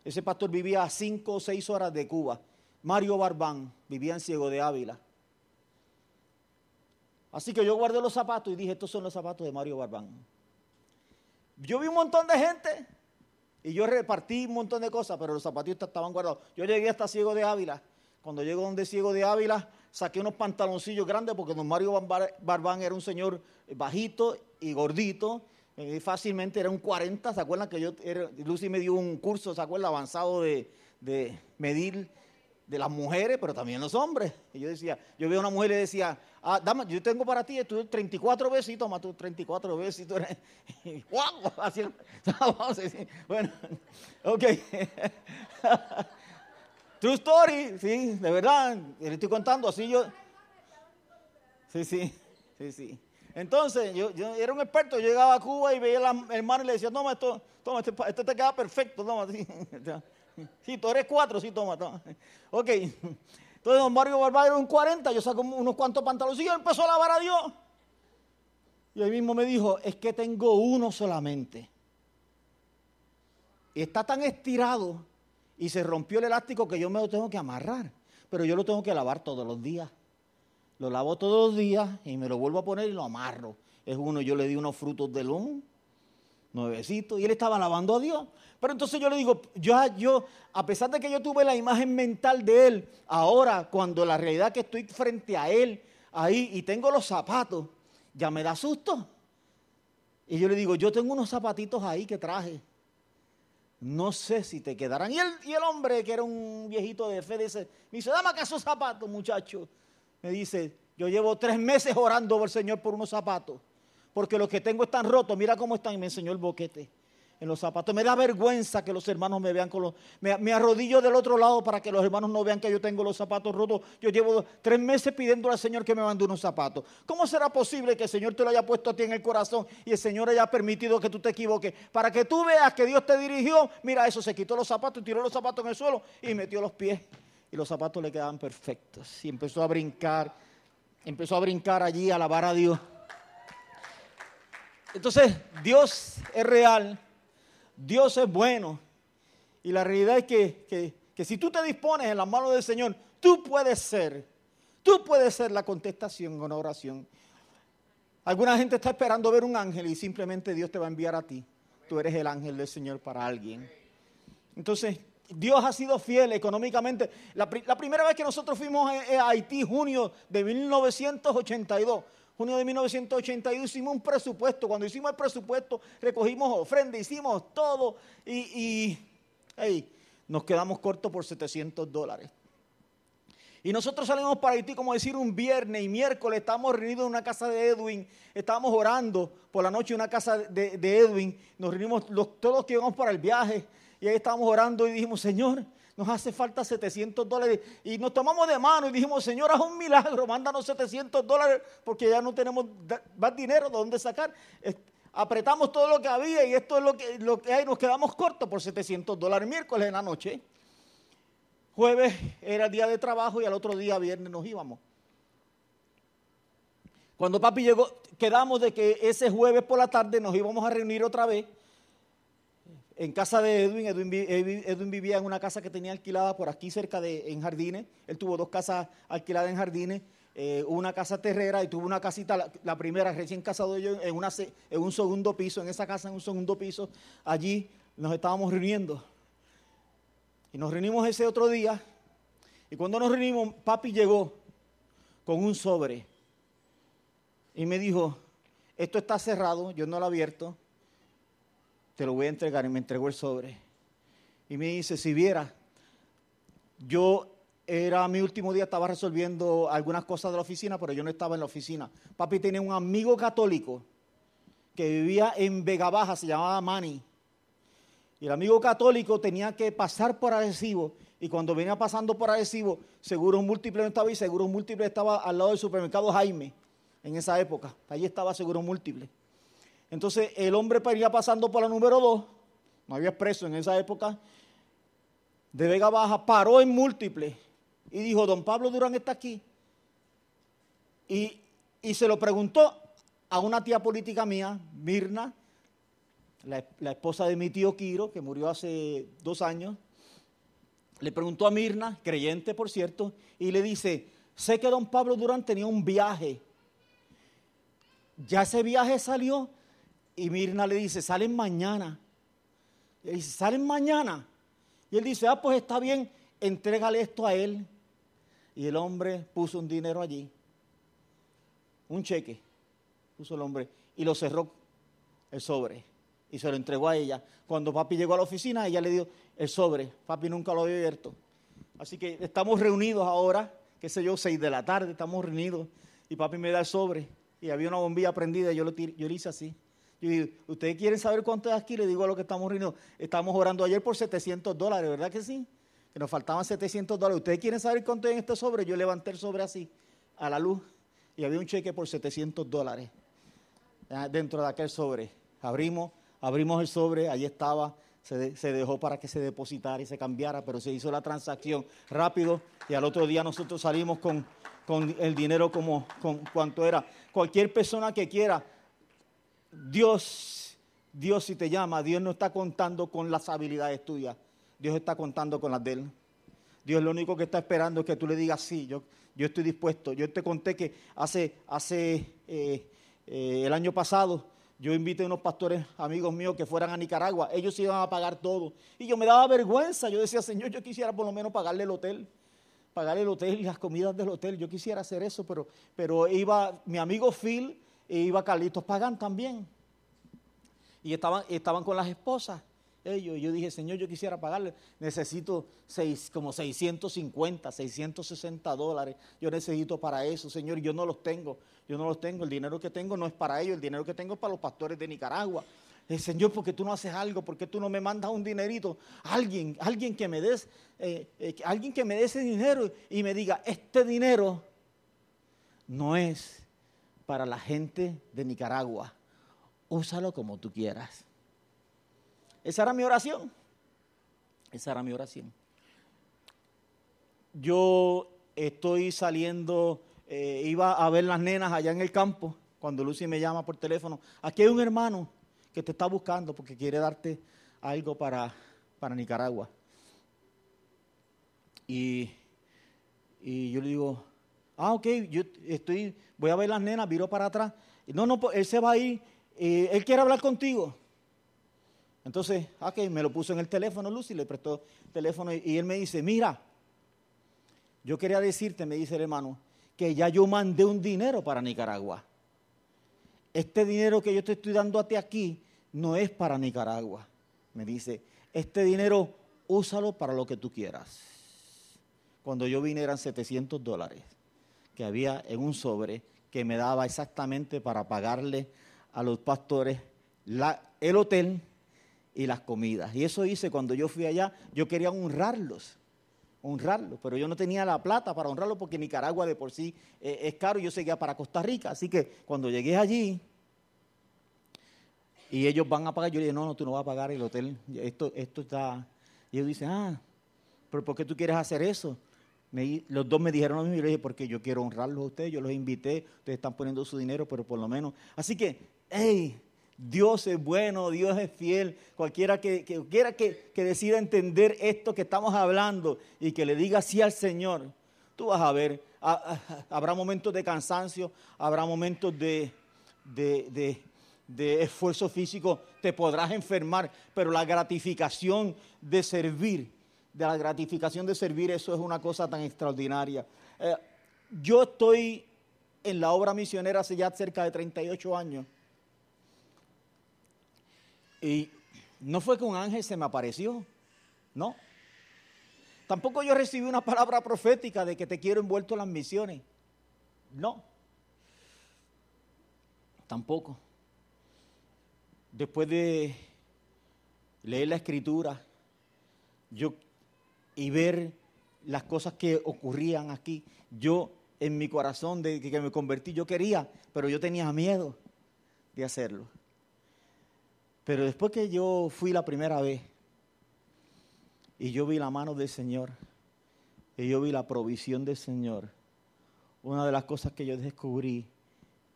Ese pastor vivía a cinco o seis horas de Cuba. Mario Barbán vivía en Ciego de Ávila. Así que yo guardé los zapatos y dije, estos son los zapatos de Mario Barbán. Yo vi un montón de gente y yo repartí un montón de cosas, pero los zapatistas estaban guardados. Yo llegué hasta Ciego de Ávila. Cuando llego donde Ciego de Ávila, saqué unos pantaloncillos grandes porque don Mario Barbán era un señor bajito y gordito. Y fácilmente era un 40. ¿Se acuerdan que yo, Lucy me dio un curso, ¿se acuerdan? Avanzado de, de medir de las mujeres, pero también los hombres. Y yo decía, yo veo a una mujer y le decía, ah, dama, yo tengo para ti, tú 34 veces, y toma tú 34 veces, y tú eres, ¡guau! Así, bueno, ok. True story, sí, de verdad, le estoy contando, así yo, sí, sí, sí, sí. Entonces, yo, era un experto, yo llegaba a Cuba y veía al hermano y le decía, toma esto, toma, esto, esto te queda perfecto, toma, así. Sí, tú eres cuatro, sí, toma, toma. Ok. Entonces don Mario Barba era un 40, yo saco unos cuantos pantalones y yo empezó a lavar a Dios. Y él mismo me dijo, es que tengo uno solamente. Y está tan estirado y se rompió el elástico que yo me lo tengo que amarrar. Pero yo lo tengo que lavar todos los días. Lo lavo todos los días y me lo vuelvo a poner y lo amarro. Es uno, yo le di unos frutos de luz, nuevecitos, y él estaba lavando a Dios. Pero entonces yo le digo, yo, yo, a pesar de que yo tuve la imagen mental de él, ahora cuando la realidad que estoy frente a él, ahí, y tengo los zapatos, ya me da susto. Y yo le digo, yo tengo unos zapatitos ahí que traje. No sé si te quedarán. Y el, y el hombre, que era un viejito de fe, dice, me dice, dame acá esos zapatos, muchacho. Me dice, yo llevo tres meses orando por el Señor por unos zapatos. Porque los que tengo están rotos. Mira cómo están. Y me enseñó el boquete en los zapatos. Me da vergüenza que los hermanos me vean con los... Me, arrodillo del otro lado para que los hermanos no vean que yo tengo los zapatos rotos. Yo llevo tres meses pidiendo al Señor que me mande unos zapatos. ¿Cómo será posible que el Señor te lo haya puesto a ti en el corazón y el Señor haya permitido que tú te equivoques? Para que tú veas que Dios te dirigió. Mira, eso se quitó los zapatos, tiró los zapatos en el suelo y metió los pies. Y los zapatos le quedaban perfectos. Y empezó a brincar. Empezó a brincar allí, a alabar a Dios. Entonces, Dios es real Dios es bueno. Y la realidad es que, si tú te dispones en las manos del Señor, tú puedes ser, tú puedes ser la contestación una oración. Alguna gente está esperando ver un ángel y simplemente Dios te va a enviar a ti. Tú eres el ángel del Señor para alguien. Entonces, Dios ha sido fiel económicamente. La, primera vez que nosotros fuimos a Haití, junio de 1982, junio de 1982 hicimos un presupuesto. Cuando hicimos el presupuesto, recogimos ofrenda, hicimos todo y, nos quedamos cortos por 700 dólares. Y nosotros salimos para Haití, como decir, un viernes y miércoles estábamos reunidos en una casa de Edwin, estábamos orando por la noche en una casa de, Edwin, nos reunimos todos los que íbamos para el viaje y ahí estábamos orando y dijimos, Señor, nos hace falta 700 dólares. Y nos tomamos de mano y dijimos, Señor, haz un milagro, mándanos 700 dólares porque ya no tenemos más dinero de dónde sacar. Apretamos todo lo que había y esto es lo que, lo que hay, nos quedamos cortos por 700 dólares miércoles en la noche. Jueves era día de trabajo y al otro día viernes nos íbamos. Cuando papi llegó, quedamos de que ese jueves por la tarde nos íbamos a reunir otra vez en casa de Edwin. Edwin, vivía en una casa que tenía alquilada por aquí cerca de en Jardines. Él tuvo dos casas alquiladas en Jardines. Eh, una casa terrera y tuvo una casita, la, primera recién casado yo, en, en un segundo piso, en esa casa en un segundo piso. Allí nos estábamos reuniendo. Y nos reunimos ese otro día. Y cuando nos reunimos, papi llegó con un sobre y me dijo, esto está cerrado, yo no lo he abierto, te lo voy a entregar. Y me entregó el sobre. Y me dice, si viera, yo era mi último día, estaba resolviendo algunas cosas de la oficina, pero yo no estaba en la oficina. Papi tenía un amigo católico que vivía en Vega Baja, se llamaba Manny. Y el amigo católico tenía que pasar por Arecibo. Y cuando venía pasando por Arecibo, Seguro Múltiple no estaba ahí, Seguro Múltiple estaba al lado del supermercado Jaime, en esa época. Allí estaba Seguro Múltiple. Entonces el hombre iría pasando por la número 2, no había expreso en esa época, de Vega Baja, paró en Múltiple y dijo, don Pablo Durán está aquí. Y, y se lo preguntó a una tía política mía, Mirna, la, esposa de mi tío Quiro, que murió hace dos años, le preguntó a Mirna, creyente por cierto, y le dice, sé que don Pablo Durán tenía un viaje. Ya ese viaje salió y Mirna le dice, salen mañana. Y dice, salen mañana. Y él dice, ah, pues está bien, entrégale esto a él. Y el hombre puso un dinero allí, un cheque, puso el hombre, y lo cerró el sobre y se lo entregó a ella. Cuando papi llegó a la oficina, ella le dio el sobre. Papi nunca lo había abierto. Así que estamos reunidos ahora, qué sé yo, seis de la tarde, estamos reunidos. Y papi me da el sobre. Y había una bombilla prendida, yo lo, yo le hice así. Yo digo, ¿ustedes quieren saber cuánto es aquí? Le digo a lo que estamos reunidos. Estamos orando ayer por 700 dólares, ¿verdad que sí? Que nos faltaban 700 dólares. ¿Ustedes quieren saber cuánto es en este sobre? Yo levanté el sobre así, a la luz, y había un cheque por 700 dólares dentro de aquel sobre. Abrimos, abrimos el sobre, ahí estaba, se, dejó para que se depositara y se cambiara, pero se hizo la transacción rápido y al otro día nosotros salimos con, el dinero como con cuanto era. Cualquier persona que quiera, Dios, Dios si te llama, Dios no está contando con las habilidades tuyas, Dios está contando con las de Él. Dios lo único que está esperando es que tú le digas sí, yo, yo estoy dispuesto. Yo te conté que hace, hace eh, eh, el año pasado yo invité a unos pastores amigos míos que fueran a Nicaragua. Ellos iban a pagar todo. Y yo me daba vergüenza. Yo decía, Señor, yo quisiera por lo menos pagarle el hotel. Pagarle el hotel y las comidas del hotel. Yo quisiera hacer eso, pero, pero iba mi amigo Phil iba Carlitos Pagán también. Y estaban, estaban con las esposas. Ellos, yo dije, Señor, yo quisiera pagarle, necesito seis, como 650, 660 dólares, yo necesito para eso, Señor, yo no los tengo, yo no los tengo, el dinero que tengo no es para ellos, el dinero que tengo es para los pastores de Nicaragua. Señor, ¿por qué tú no haces algo? ¿Por qué tú no me mandas un dinerito? Alguien, alguien que me des, eh, eh, alguien que me dé ese dinero y me diga, este dinero no es para la gente de Nicaragua, úsalo como tú quieras. Esa era mi oración. Esa era mi oración. Yo estoy saliendo, eh, iba a ver las nenas allá en el campo, cuando Lucy me llama por teléfono. Aquí hay un hermano que te está buscando porque quiere darte algo para, para Nicaragua. Y, yo le digo, ah, ok, yo estoy, voy a ver las nenas, viro para atrás. No, no, pues, él se va a ir, eh, él quiere hablar contigo. Entonces, ok, me lo puso en el teléfono Lucy, le prestó el teléfono y, él me dice, mira, yo quería decirte, me dice el hermano, que ya yo mandé un dinero para Nicaragua. Este dinero que yo te estoy dando a ti aquí no es para Nicaragua. Me dice, este dinero úsalo para lo que tú quieras. Cuando yo vine eran 700 dólares que había en un sobre que me daba exactamente para pagarle a los pastores el hotel y las comidas. Y eso hice cuando yo fui allá, yo quería honrarlos, honrarlos, pero yo no tenía la plata para honrarlos porque Nicaragua de por sí eh, es caro y yo seguía para Costa Rica. Así que cuando llegué allí y ellos van a pagar, yo le dije, no, no, tú no vas a pagar el hotel, esto, esto está... Y ellos dicen, ah, pero ¿por qué tú quieres hacer eso? Los dos me dijeron lo mismo y le dije, porque yo quiero honrarlos a ustedes, yo los invité, ustedes están poniendo su dinero, pero por lo menos... Así que, hey, Dios es bueno, Dios es fiel. Cualquiera que, quiera que, decida entender esto que estamos hablando y que le diga sí al Señor, tú vas a ver, habrá momentos de cansancio, habrá momentos de esfuerzo físico, te podrás enfermar, pero la gratificación de servir, de la gratificación de servir, eso es una cosa tan extraordinaria. Eh, yo estoy en la obra misionera hace ya cerca de 38 años. Y no fue que un ángel se me apareció, no. Tampoco yo recibí una palabra profética de que te quiero envuelto en las misiones. No. Tampoco. Después de leer la escritura yo, y ver las cosas que ocurrían aquí, yo en mi corazón de que me convertí, yo quería, pero yo tenía miedo de hacerlo. Pero después que yo fui la primera vez y yo vi la mano del Señor y yo vi la provisión del Señor, una de las cosas que yo descubrí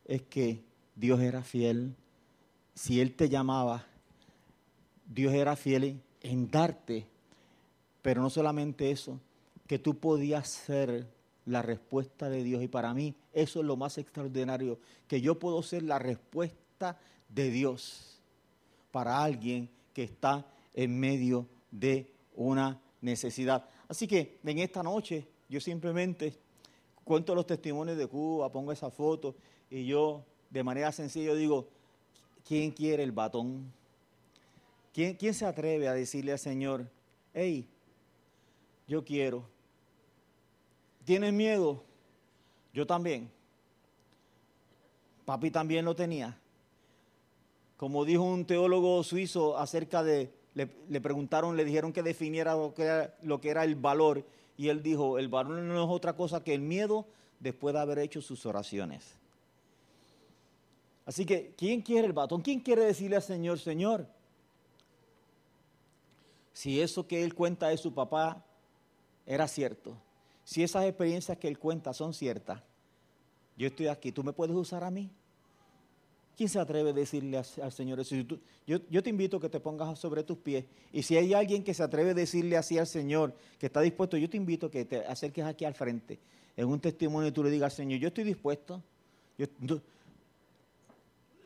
es que Dios era fiel. Si Él te llamaba, Dios era fiel en darte, pero no solamente eso, que tú podías ser la respuesta de Dios. Y para mí eso es lo más extraordinario, que yo puedo ser la respuesta de Dios para alguien que está en medio de una necesidad. Así que en esta noche yo simplemente cuento los testimonios de Cuba, pongo esa foto y yo de manera sencilla digo, ¿quién quiere el batón? ¿Quién, ¿Quién se atreve a decirle al Señor, hey, yo quiero? ¿Tienes miedo? Yo también. Papi también lo tenía. Como dijo un teólogo suizo acerca de, le, preguntaron, le dijeron que definiera lo que, era, lo que era el valor. Y él dijo, el valor no es otra cosa que el miedo después de haber hecho sus oraciones. Así que, ¿quién quiere el batón? ¿Quién quiere decirle al Señor, Señor? Si eso que él cuenta de su papá era cierto, si esas experiencias que él cuenta son ciertas, yo estoy aquí, ¿tú me puedes usar a mí? ¿Quién se atreve a decirle al Señor eso? yo, te invito a que te pongas sobre tus pies. Y si hay alguien que se atreve a decirle así al Señor, que está dispuesto, yo te invito a que te acerques aquí al frente, en un testimonio tú le digas al Señor, yo estoy dispuesto.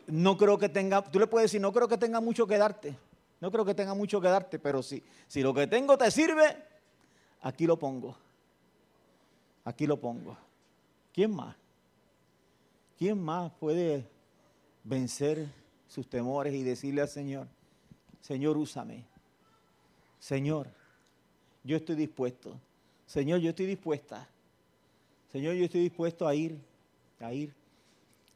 No creo que tenga, tú le puedes decir, no creo que tenga mucho que darte. No creo que tenga mucho que darte, pero si, si lo que tengo te sirve, aquí lo pongo. Aquí lo pongo. ¿Quién más? ¿Quién más puede vencer sus temores y decirle al Señor, Señor, úsame. Señor, yo estoy dispuesto. Señor, yo estoy dispuesta. Señor, yo estoy dispuesto a ir, a ir